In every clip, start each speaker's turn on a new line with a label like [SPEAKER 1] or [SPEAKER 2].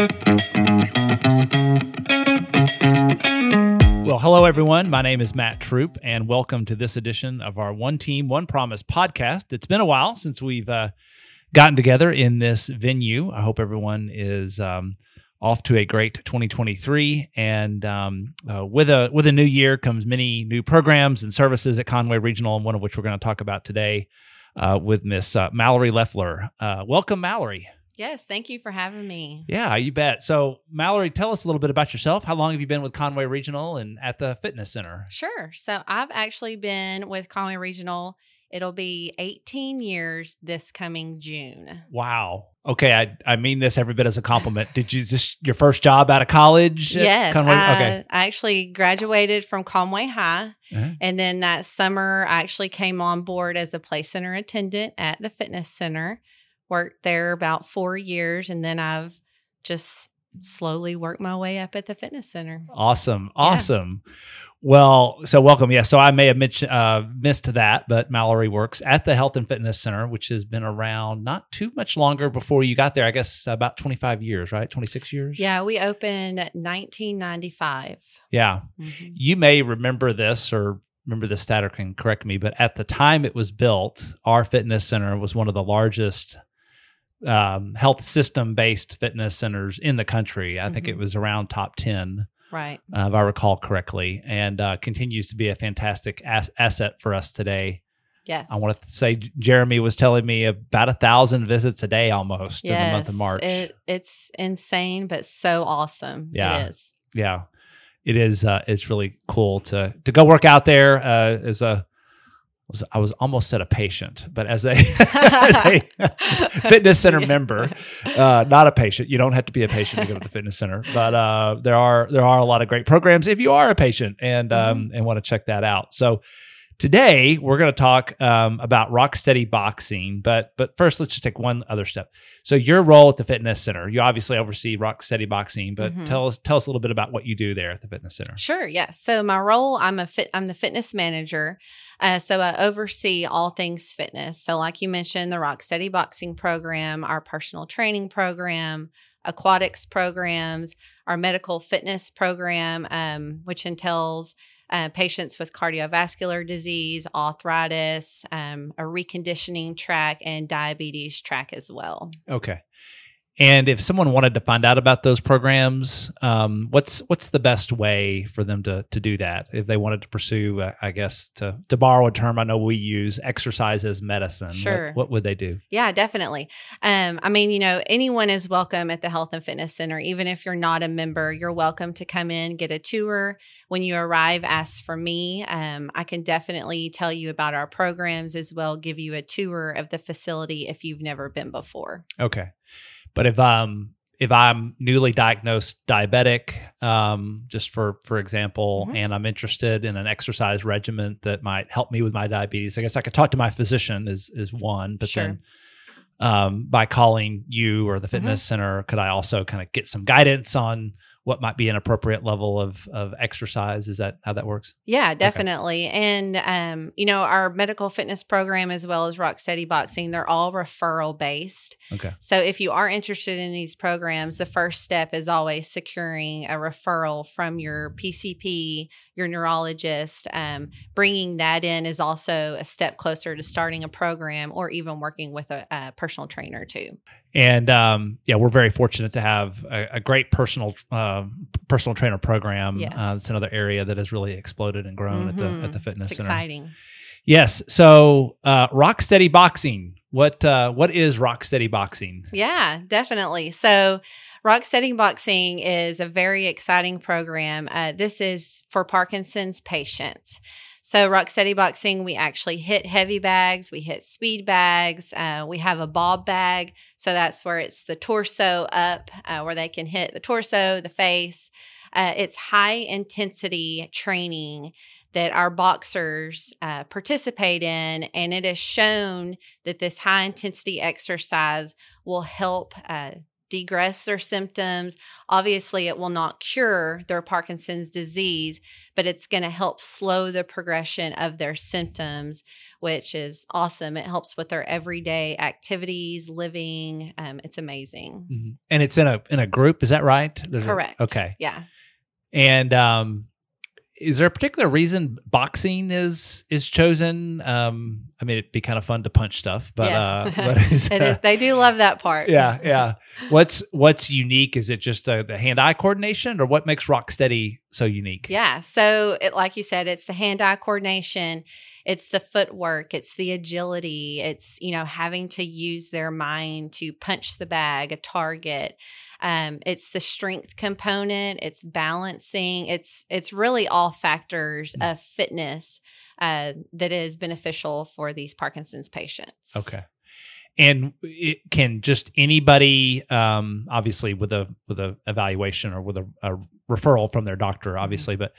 [SPEAKER 1] Well, hello, everyone. My name is Matt Troup, and welcome to this edition of our One Team, One Promise podcast. It's been a while since we've uh, gotten together in this venue. I hope everyone is um, off to a great 2023, and um, uh, with a with a new year comes many new programs and services at Conway Regional, and one of which we're going to talk about today uh, with Miss uh, Mallory Lefler. Uh, welcome, Mallory.
[SPEAKER 2] Yes, thank you for having me.
[SPEAKER 1] Yeah, you bet. So, Mallory, tell us a little bit about yourself. How long have you been with Conway Regional and at the fitness center?
[SPEAKER 2] Sure. So, I've actually been with Conway Regional. It'll be 18 years this coming June.
[SPEAKER 1] Wow. Okay, I, I mean this every bit as a compliment. Did you just your first job out of college?
[SPEAKER 2] Yes.
[SPEAKER 1] Conway?
[SPEAKER 2] I,
[SPEAKER 1] okay.
[SPEAKER 2] I actually graduated from Conway High.
[SPEAKER 1] Uh-huh.
[SPEAKER 2] And then that summer, I actually came on board as a play center attendant at the fitness center. Worked there about four years. And then I've just slowly worked my way up at the fitness center.
[SPEAKER 1] Awesome. Awesome. Well, so welcome. Yeah. So I may have mentioned, uh, missed that, but Mallory works at the Health and Fitness Center, which has been around not too much longer before you got there. I guess about 25 years, right? 26 years?
[SPEAKER 2] Yeah, we opened 1995.
[SPEAKER 1] Yeah.
[SPEAKER 2] Mhm.
[SPEAKER 1] You may remember this or remember the stat or can correct me, but at the time it was built, our fitness center was one of the largest um, health system based fitness centers in the country. I think
[SPEAKER 2] Mhm.
[SPEAKER 1] it was around top 10,
[SPEAKER 2] Right.
[SPEAKER 1] uh, if I recall correctly, and uh, continues to be a fantastic as- asset for us today.
[SPEAKER 2] Yes.
[SPEAKER 1] I want to say Jeremy was telling me about a thousand visits a day almost in the month of March.
[SPEAKER 2] It, it's insane, but so awesome.
[SPEAKER 1] Yeah.
[SPEAKER 2] It is.
[SPEAKER 1] yeah it is uh it's really cool to to go work out there uh as a was I was almost said a patient, but as a, as a fitness center
[SPEAKER 2] Yeah.
[SPEAKER 1] member, uh, not a patient. You don't have to be a patient to go to the fitness center, but uh, there are there are a lot of great programs if you are a patient and um, and want to check that out. So today we're going to talk um, about Rock Steady Boxing, but but first let's just take one other step. So your role at the fitness center, you obviously oversee Rock Steady Boxing, but
[SPEAKER 2] Mhm.
[SPEAKER 1] tell us tell us a little bit about what you do there at the fitness center.
[SPEAKER 2] Sure. Yes. So my role, I'm a fit. I'm the fitness manager. Uh, so I oversee all things fitness. So like you mentioned, the Rock Steady Boxing program, our personal training program, aquatics programs, our medical fitness program, um, which entails uh, patients with cardiovascular disease, arthritis, um, a reconditioning track, and diabetes track as well.
[SPEAKER 1] Okay. And if someone wanted to find out about those programs, um, what's what's the best way for them to to do that? If they wanted to pursue, uh, I guess to to borrow a term, I know we use exercise as medicine. What-
[SPEAKER 2] Sure.
[SPEAKER 1] What, would they do?
[SPEAKER 2] Yeah, definitely. Um, I mean, you know, anyone is welcome at the Health and Fitness Center. Even if you're not a member, you're welcome to come in, get a tour. When you arrive, ask for me. Um, I can definitely tell you about our programs as well, give you a tour of the facility if you've never been before.
[SPEAKER 1] Okay. But if um if I'm newly diagnosed diabetic, um, just for for example,
[SPEAKER 2] Mhm.
[SPEAKER 1] and I'm interested in an exercise regimen that might help me with my diabetes, I guess I could talk to my physician is is one, but
[SPEAKER 2] Sure.
[SPEAKER 1] then um, by calling you or the
[SPEAKER 2] Mm-hmm.
[SPEAKER 1] fitness center, could I also kind of get some guidance on what might be an appropriate level of of exercise? Is that how that works?
[SPEAKER 2] Yeah, definitely. And um, you know, our medical fitness program as well as rock Rocksteady Boxing, they're all referral based.
[SPEAKER 1] Okay.
[SPEAKER 2] So if you are interested in these programs, the first step is always securing a referral from your PCP, your neurologist. Um, bringing that in is also a step closer to starting a program or even working with a, a personal trainer too.
[SPEAKER 1] And um, yeah, we're very fortunate to have a, a great personal uh, personal trainer program.
[SPEAKER 2] Yes.
[SPEAKER 1] Uh, it's another area that has really exploded and grown at the at
[SPEAKER 2] Mhm.
[SPEAKER 1] the fitness
[SPEAKER 2] It's
[SPEAKER 1] center.
[SPEAKER 2] exciting.
[SPEAKER 1] Yes. So uh, Rock Steady Boxing. What uh, what is Rock Steady Boxing?
[SPEAKER 2] Yeah, definitely. So, Rock Steady Boxing is a very exciting program. Uh, this is for Parkinson's patients. So, Rock Steady Boxing, we actually hit heavy bags, we hit speed bags, uh, we have a bob bag. So, that's where it's the torso up, uh, where they can hit the torso, the face. Uh, it's high intensity training that our boxers uh, participate in, and it is shown that this high intensity exercise will help uh, degress their symptoms. Obviously, it will not cure their Parkinson's disease, but it's going to help slow the progression of their symptoms, which is awesome. It helps with their everyday activities, living. Um, it's amazing.
[SPEAKER 1] Mhm. And it's in a in a group, is that right? There's a-
[SPEAKER 2] Correct.
[SPEAKER 1] okay.
[SPEAKER 2] Yeah.
[SPEAKER 1] And um, is there a particular reason boxing is is chosen? Um, I mean, it'd be kind of fun to punch stuff, but
[SPEAKER 2] Yeah.
[SPEAKER 1] uh, but is,
[SPEAKER 2] It is. They do love that part.
[SPEAKER 1] yeah, yeah. What's what's unique? Is it just uh, the hand eye coordination, or what makes Rock Steady so unique?
[SPEAKER 2] Yeah. So, it, like you said, it's the hand eye coordination, it's the footwork, it's the agility, it's, you know, having to use their mind to punch the bag, a target. Um, it's the strength component, it's balancing, it's it's really all factors
[SPEAKER 1] Mm.
[SPEAKER 2] of fitness uh, that is beneficial for these Parkinson's patients.
[SPEAKER 1] Okay. And it can just anybody, um, obviously with a with a evaluation or with a, a referral from their doctor, obviously. But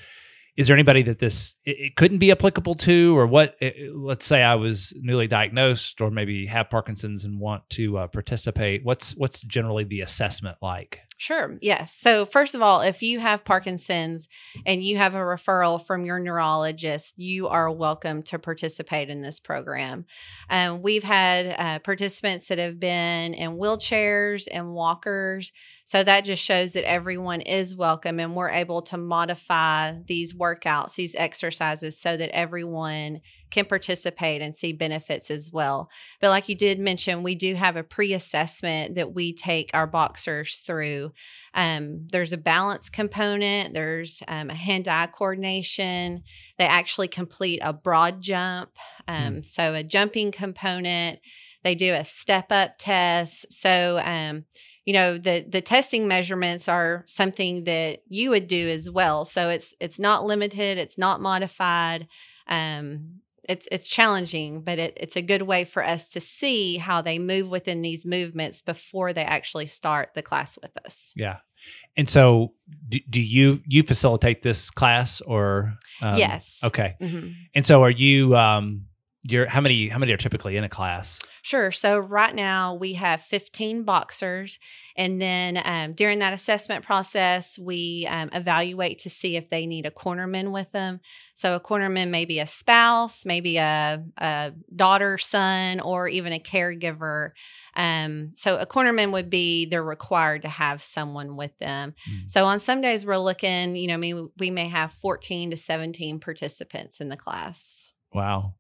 [SPEAKER 1] is there anybody that this it, it couldn't be applicable to, or what? it- it- let's say I was newly diagnosed, or maybe have Parkinson's and want to uh, participate. What's what's generally the assessment like?
[SPEAKER 2] Sure. Yes. So, first of all, if you have Parkinson's and you have a referral from your neurologist, you are welcome to participate in this program. Um, we've had uh, participants that have been in wheelchairs and walkers. So, that just shows that everyone is welcome and we're able to modify these workouts, these exercises, so that everyone can participate and see benefits as well. But like you did mention, we do have a pre-assessment that we take our boxers through. Um, there's a balance component. There's um, a hand-eye coordination. They actually complete a broad jump. Um, So a jumping component. They do a step-up test. So um, you know the the testing measurements are something that you would do as well. So it's it's not limited. It's not modified. Um, it's it's challenging, but it, it's a good way for us to see how they move within these movements before they actually start the class with us.
[SPEAKER 1] Yeah. And so, do, do you you facilitate this class or? um,
[SPEAKER 2] yes.
[SPEAKER 1] Okay.
[SPEAKER 2] Mhm.
[SPEAKER 1] And so, are you? Um, you're how many? How many are typically in a class?
[SPEAKER 2] Sure. So right now we have 15 boxers, and then um, during that assessment process, we um, evaluate to see if they need a cornerman with them. So a cornerman may be a spouse, maybe a, a daughter, son, or even a caregiver. Um, so a cornerman would be they're required to have someone with them.
[SPEAKER 1] Mm.
[SPEAKER 2] So on some days we're looking, you know, I mean, we may have 14 to 17 participants in the class.
[SPEAKER 1] Wow.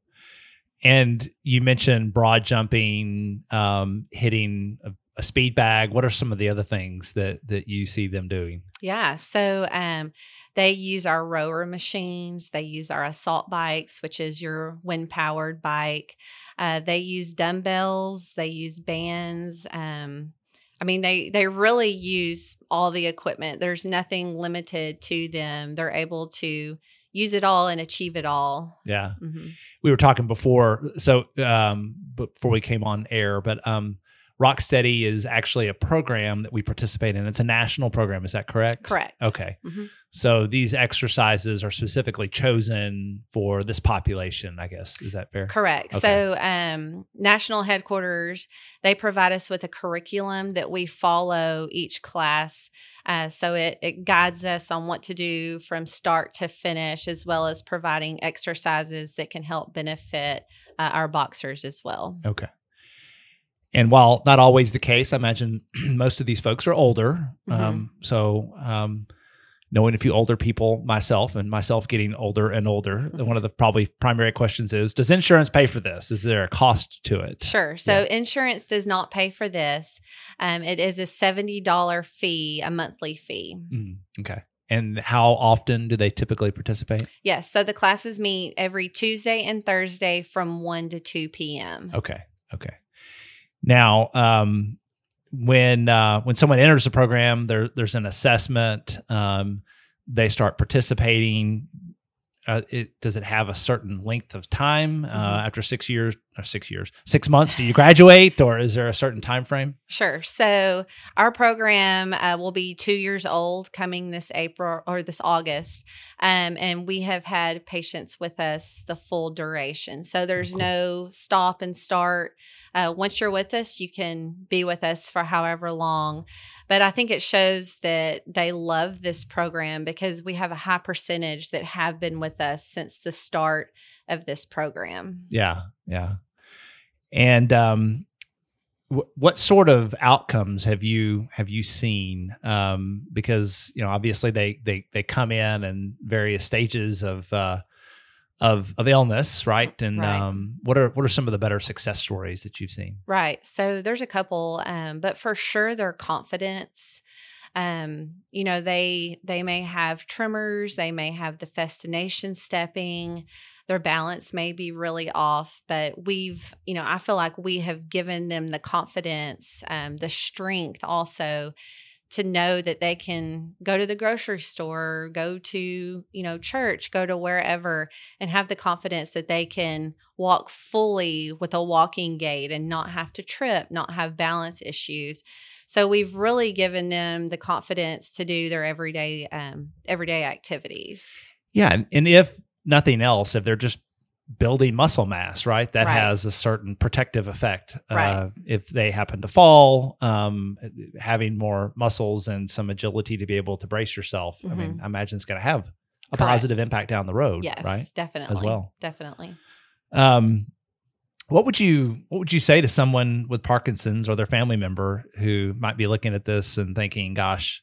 [SPEAKER 1] And you mentioned broad jumping, um, hitting a, a speed bag. What are some of the other things that that you see them doing?
[SPEAKER 2] Yeah. So um, they use our rower machines. They use our assault bikes, which is your wind powered bike. Uh, they use dumbbells. They use bands. Um, I mean, they they really use all the equipment. There's nothing limited to them. They're able to use it all and achieve it all.
[SPEAKER 1] Yeah,
[SPEAKER 2] hmm
[SPEAKER 1] we were talking before, so um, before we came on air, but um, Rock Steady is actually a program that we participate in. It's a national program. Is that correct?
[SPEAKER 2] Correct.
[SPEAKER 1] Okay.
[SPEAKER 2] Mhm.
[SPEAKER 1] So these exercises are specifically chosen for this population, I guess. Is that fair?
[SPEAKER 2] Correct.
[SPEAKER 1] Okay.
[SPEAKER 2] So, um, national headquarters they provide us with a curriculum that we follow each class. Uh, so it it guides us on what to do from start to finish, as well as providing exercises that can help benefit uh, our boxers as well.
[SPEAKER 1] Okay. And while not always the case, I imagine most of these folks are older.
[SPEAKER 2] Mm-hmm.
[SPEAKER 1] Um, so, um, knowing a few older people myself and myself getting older and older,
[SPEAKER 2] Mm-hmm.
[SPEAKER 1] one of the probably primary questions is Does insurance pay for this? Is there a cost to it?
[SPEAKER 2] Sure. So
[SPEAKER 1] Yeah.
[SPEAKER 2] insurance does not pay for this. Um, it is a seventy dollar fee, a monthly fee.
[SPEAKER 1] Mm, okay. And how often do they typically participate?
[SPEAKER 2] Yes. So the classes meet every Tuesday and Thursday from one to two p.m.
[SPEAKER 1] Okay. Okay. Now, um, when uh, when someone enters the program, there there's an assessment. Um, they start participating. Uh, it, does it have a certain length of time uh,
[SPEAKER 2] Mhm.
[SPEAKER 1] after six years or six years, six months? Do you graduate, or is there a certain time frame?
[SPEAKER 2] Sure. So our program uh, will be two years old coming this April or this August. Um, and we have had patients with us the full duration. So there's
[SPEAKER 1] Cool.
[SPEAKER 2] no stop and start. Uh, once you're with us, you can be with us for however long. But I think it shows that they love this program because we have a high percentage that have been with us since the start of this program.
[SPEAKER 1] Yeah, yeah. And um, wh- what sort of outcomes have you have you seen? Um, because you know, obviously they they they come in in various stages of uh, of of illness, right? And
[SPEAKER 2] Right.
[SPEAKER 1] um, what are what are some of the better success stories that you've seen?
[SPEAKER 2] Right. So there's a couple, um, but for sure their confidence. Um, you know, they they may have tremors, they may have the festination stepping, their balance may be really off, but we've, you know, I feel like we have given them the confidence, um, the strength also to know that they can go to the grocery store, go to, you know, church, go to wherever and have the confidence that they can walk fully with a walking gait and not have to trip, not have balance issues. So we've really given them the confidence to do their everyday um, everyday activities.
[SPEAKER 1] Yeah, and, and if nothing else, if they're just building muscle mass, right, that
[SPEAKER 2] Right.
[SPEAKER 1] has a certain protective effect. Uh,
[SPEAKER 2] Right.
[SPEAKER 1] if they happen to fall, um, having more muscles and some agility to be able to brace yourself, I mean, I imagine it's going to have a
[SPEAKER 2] Mm-hmm. Correct.
[SPEAKER 1] positive impact down the road,
[SPEAKER 2] Yes,
[SPEAKER 1] right?
[SPEAKER 2] definitely.
[SPEAKER 1] As well.
[SPEAKER 2] Definitely.
[SPEAKER 1] Um, what would you what would you say to someone with Parkinson's or their family member who might be looking at this and thinking, "Gosh,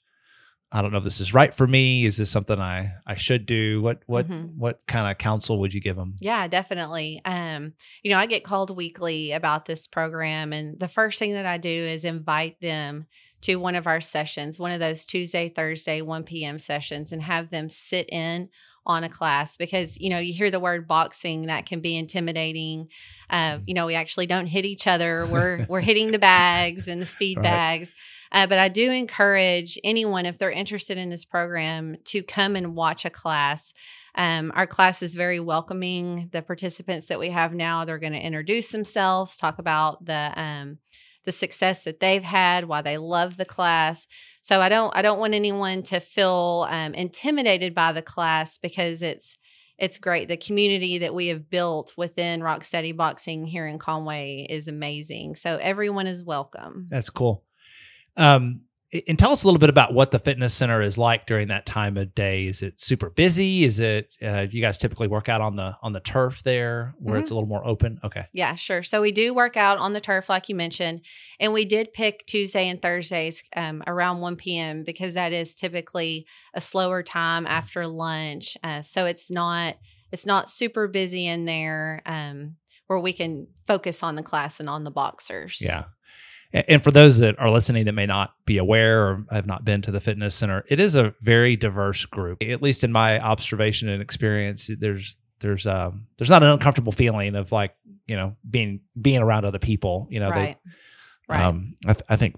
[SPEAKER 1] I don't know if this is right for me. Is this something I I should do?" What what
[SPEAKER 2] Mhm.
[SPEAKER 1] what kind of counsel would you give them?
[SPEAKER 2] Yeah, definitely. Um, you know, I get called weekly about this program, and the first thing that I do is invite them to one of our sessions, one of those Tuesday, Thursday, 1 p.m. sessions, and have them sit in on a class because you know you hear the word boxing that can be intimidating. Uh, you know, we actually don't hit each other. We're we're hitting the bags and the speed
[SPEAKER 1] Right.
[SPEAKER 2] bags. Uh, but I do encourage anyone if they're interested in this program to come and watch a class. Um, our class is very welcoming. The participants that we have now, they're going to introduce themselves, talk about the um, the success that they've had, why they love the class. So I don't I don't want anyone to feel um, intimidated by the class because it's it's great. The community that we have built within Rock Steady Boxing here in Conway is amazing. So everyone is welcome.
[SPEAKER 1] That's cool. Um, and tell us a little bit about what the fitness center is like during that time of day. Is it super busy? Is it uh, you guys typically work out on the on the turf there where it's a little more open? Okay,
[SPEAKER 2] Yeah, sure. So we do work out on the turf, like you mentioned, and we did pick Tuesday and Thursdays um, around 1 p.m. because that is typically a slower time after lunch. Uh, so it's not it's not super busy in there um, where we can focus on the class and on the boxers.
[SPEAKER 1] yeah. And for those that are listening that may not be aware or have not been to the fitness center, it is a very diverse group. At least in my observation and experience, there's there's um there's not an uncomfortable feeling of like you know being being around other people. You know, they,
[SPEAKER 2] right. right.
[SPEAKER 1] Um, I, th- I think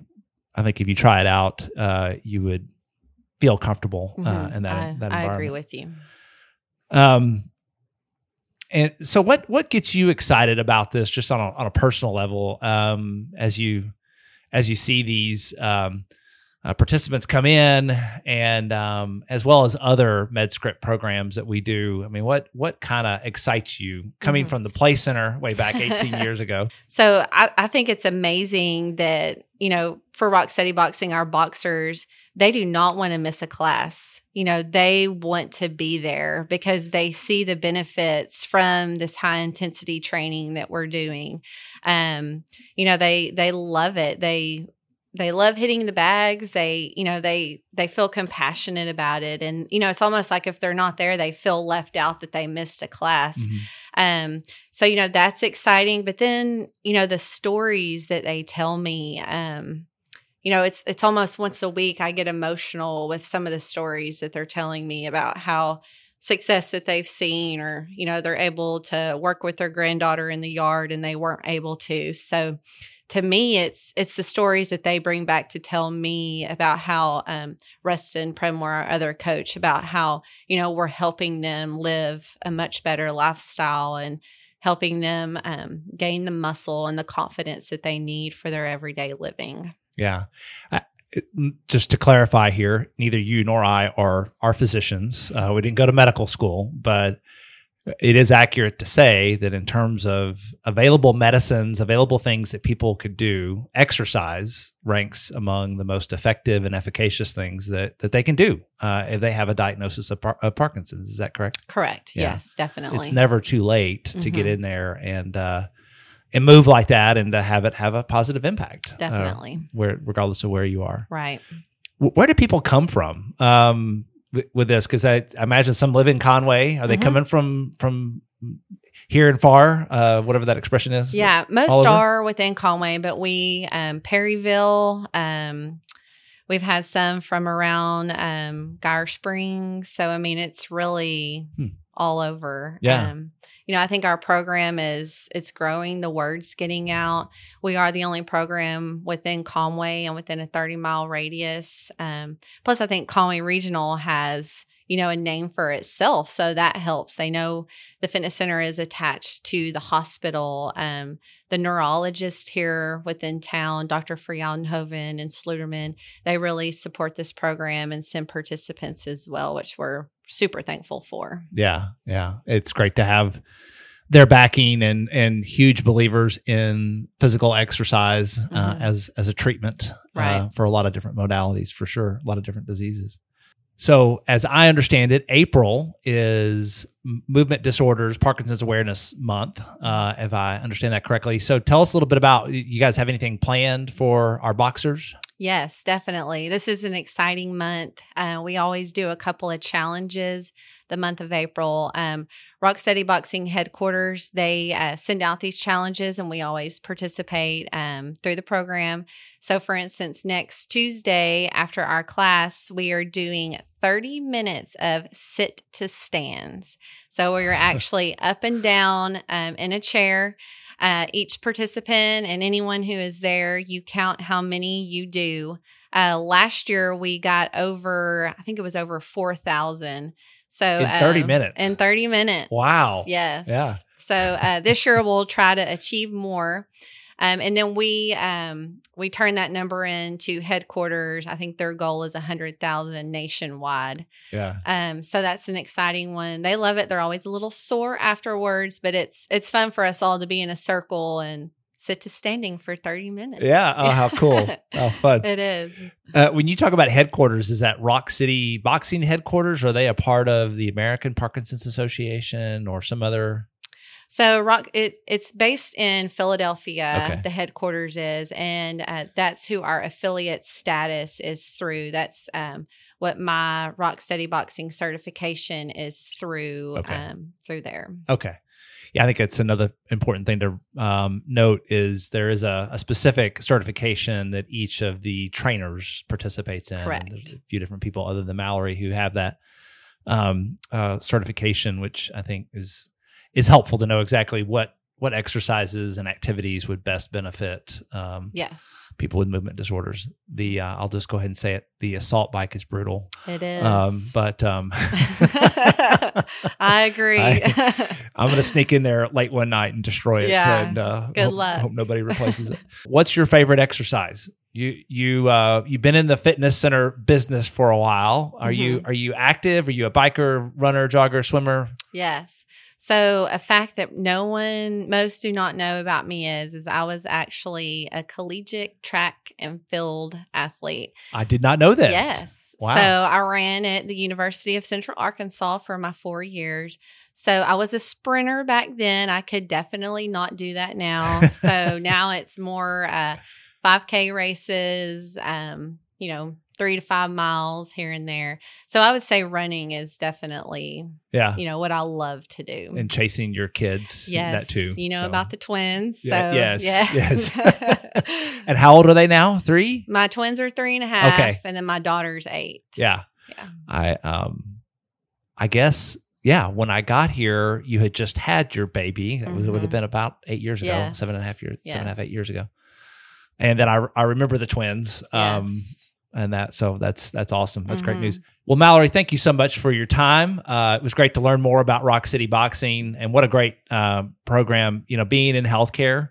[SPEAKER 1] I think if you try it out, uh, you would feel comfortable uh,
[SPEAKER 2] Mhm.
[SPEAKER 1] in that
[SPEAKER 2] I,
[SPEAKER 1] that
[SPEAKER 2] I agree with you.
[SPEAKER 1] Um, and so what what gets you excited about this, just on a, on a personal level, um, as you as you see these um, uh, participants come in, and um, as well as other MedScript programs that we do. I mean, what what kind of excites you coming
[SPEAKER 2] Mhm.
[SPEAKER 1] from the Play Center way back 18 years ago?
[SPEAKER 2] So I, I think it's amazing that, you know, for Rock Rocksteady Boxing, our boxers, they do not want to miss a class. You know, they want to be there because they see the benefits from this high intensity training that we're doing. Um, you know, they they love it. They they love hitting the bags. They, you know, they they feel compassionate about it. And, you know, it's almost like if they're not there, they feel left out that they missed a class.
[SPEAKER 1] Mhm.
[SPEAKER 2] Um, so you know that's exciting. But then you know the stories that they tell me. Um, you know, it's it's almost once a week I get emotional with some of the stories that they're telling me about how success that they've seen, or you know, they're able to work with their granddaughter in the yard and they weren't able to. So to me, it's it's the stories that they bring back to tell me about how um, Rustin Premore, our other coach, about how you know we're helping them live a much better lifestyle and helping them um, gain the muscle and the confidence that they need for their everyday living.
[SPEAKER 1] Yeah. I, just to clarify here, neither you nor I are are physicians. Uh, we didn't go to medical school, but it is accurate to say that in terms of available medicines, available things that people could do, exercise ranks among the most effective and efficacious things that, that they can do uh, if they have a diagnosis of, par- of, Parkinson's. Is that correct?
[SPEAKER 2] Correct. Yeah. Yes, definitely.
[SPEAKER 1] It's never too late to mm-hmm. get in there and uh, and move like that and to have it have a positive impact.
[SPEAKER 2] Uh, definitely. Uh,
[SPEAKER 1] where regardless of where you are.
[SPEAKER 2] Right.
[SPEAKER 1] Where do people come from? Um, with this because I, I, imagine some live in Conway. Are they mm-hmm. coming from from here and far? Uh, whatever that expression is.
[SPEAKER 2] Yeah, most are within Conway, but we um, Perryville. Um, we've had some from around um, Geyer Springs. So I mean, it's really hmm. all over.
[SPEAKER 1] Yeah. Um,
[SPEAKER 2] you know, I think our program is it's growing, the word's getting out. We are the only program within Conway and within a 30 mile radius. Um, plus, I think Conway Regional has you know, a name for itself. So that helps. They know the fitness center is attached to the hospital. Um, the neurologist here within town, Dr. Frialdenhoven and Sluderman, they really support this program and send participants as well, which we're super thankful for.
[SPEAKER 1] Yeah. Yeah. It's great to have their backing and and huge believers in physical exercise uh, mm-hmm. as as a treatment uh, right. uh, for a lot of different modalities for sure a lot of different diseases so, as I understand it, April is Movement Disorders Parkinson's Awareness Month, uh, if I understand that correctly. So, tell us a little bit about you guys have anything planned for our boxers?
[SPEAKER 2] Yes, definitely. This is an exciting month. Uh, we always do a couple of challenges the month of April. Um, Rock Steady Boxing headquarters, they uh, send out these challenges and we always participate um, through the program. So, for instance, next Tuesday after our class, we are doing 30 minutes of sit to stands. So, we're actually up and down um, in a chair. Uh, each participant and anyone who is there, you count how many you do. Uh, last year, we got over, I think it was over 4,000. So
[SPEAKER 1] in 30 um, minutes.
[SPEAKER 2] In 30 minutes.
[SPEAKER 1] Wow.
[SPEAKER 2] Yes.
[SPEAKER 1] Yeah.
[SPEAKER 2] So uh, this year we'll try to achieve more. Um, and then we um, we turn that number into headquarters. I think their goal is a hundred thousand nationwide.
[SPEAKER 1] Yeah.
[SPEAKER 2] Um, so that's an exciting one. They love it. They're always a little sore afterwards, but it's it's fun for us all to be in a circle and sit to standing for 30 minutes.
[SPEAKER 1] Yeah. Oh, how cool. how fun.
[SPEAKER 2] It is.
[SPEAKER 1] Uh, when you talk about headquarters, is that Rock Steady Boxing headquarters? Are they a part of the American Parkinson's Association or some other?
[SPEAKER 2] So Rock, it, it's based in Philadelphia. Okay. The headquarters is, and uh, that's who our affiliate status is through. That's um, what my Rock Steady Boxing certification is through. Okay. Um, through there.
[SPEAKER 1] Okay yeah, I think it's another important thing to um, note is there is a, a, specific certification that each of the trainers participates in.
[SPEAKER 2] Correct.
[SPEAKER 1] There's a few different people other than Mallory who have that um, uh, certification, which I think is is helpful to know exactly what what exercises and activities would best benefit um,
[SPEAKER 2] yes.
[SPEAKER 1] people with movement disorders. The uh, i'll just go ahead and say it the assault bike is brutal.
[SPEAKER 2] It is. um,
[SPEAKER 1] but um,
[SPEAKER 2] i agree. I,
[SPEAKER 1] am going to sneak in there late one night and destroy it
[SPEAKER 2] yeah.
[SPEAKER 1] and
[SPEAKER 2] uh, good
[SPEAKER 1] hope,
[SPEAKER 2] luck.
[SPEAKER 1] hope nobody replaces it. What's your favorite exercise? You you uh you've been in the fitness center business for a while. Are mm-hmm. you are you active? Are you a biker runner jogger swimmer?
[SPEAKER 2] Yes so a fact that no one, most do not know about me is, is I was actually a collegiate track and field athlete.
[SPEAKER 1] I did not know this.
[SPEAKER 2] Yes.
[SPEAKER 1] Wow.
[SPEAKER 2] So I ran at the University of Central Arkansas for my four years. So I was a sprinter back then. I could definitely not do that now. so now it's more uh, 5K races, um, you know, three to five miles here and there. So I would say running is definitely,
[SPEAKER 1] yeah,
[SPEAKER 2] you know, what I love to do.
[SPEAKER 1] And chasing your kids,
[SPEAKER 2] yes,
[SPEAKER 1] that too.
[SPEAKER 2] You know
[SPEAKER 1] so.
[SPEAKER 2] about the twins.
[SPEAKER 1] Yeah,
[SPEAKER 2] so,
[SPEAKER 1] yes,
[SPEAKER 2] yeah.
[SPEAKER 1] yes. and how old are they now? Three.
[SPEAKER 2] My twins are three and a half.
[SPEAKER 1] Okay,
[SPEAKER 2] and then my daughter's eight.
[SPEAKER 1] Yeah,
[SPEAKER 2] yeah.
[SPEAKER 1] I um, I guess yeah, when I got here, you had just had your baby. That mm-hmm. would have been about eight years ago,
[SPEAKER 2] yes.
[SPEAKER 1] seven and a half years, yes. seven and a half, eight years ago. And then I I remember the twins. Um,
[SPEAKER 2] Yes.
[SPEAKER 1] and that so that's that's awesome. That's great
[SPEAKER 2] Mhm.
[SPEAKER 1] news. Well, Mallory, thank you so much for your time. Uh, it was great to learn more about Rock Steady Boxing and what a great uh, program. You know, being in healthcare,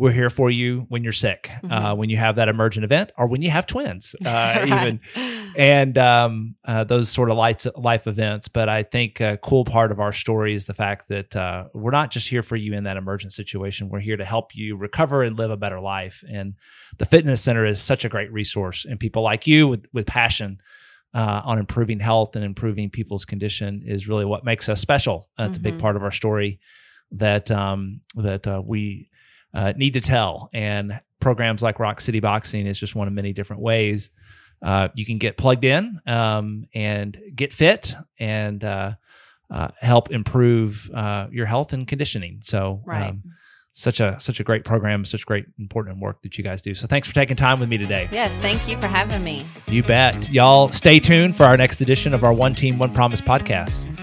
[SPEAKER 1] we're here for you when you're sick, uh,
[SPEAKER 2] Mhm.
[SPEAKER 1] when you have that emergent event, or when you have twins, uh,
[SPEAKER 2] Right.
[SPEAKER 1] even and um, uh, those sort of lights, life events. But I think a cool part of our story is the fact that uh, we're not just here for you in that emergent situation. We're here to help you recover and live a better life. And the fitness center is such a great resource, and people like you with with passion. Uh, on improving health and improving people's condition is really what makes us special. Uh, it's a big
[SPEAKER 2] Mhm.
[SPEAKER 1] part of our story that um, that uh, we uh, need to tell. And programs like Rock Steady Boxing is just one of many different ways uh, you can get plugged in um, and get fit and uh, uh, help improve uh, your health and conditioning. So,
[SPEAKER 2] Right.
[SPEAKER 1] um, such a such a great program, such great important work that you guys do. So, thanks for taking time with me today.
[SPEAKER 2] yes, thank you for having me.
[SPEAKER 1] You bet. Y'all stay tuned for our next edition of our One Team, One Promise podcast.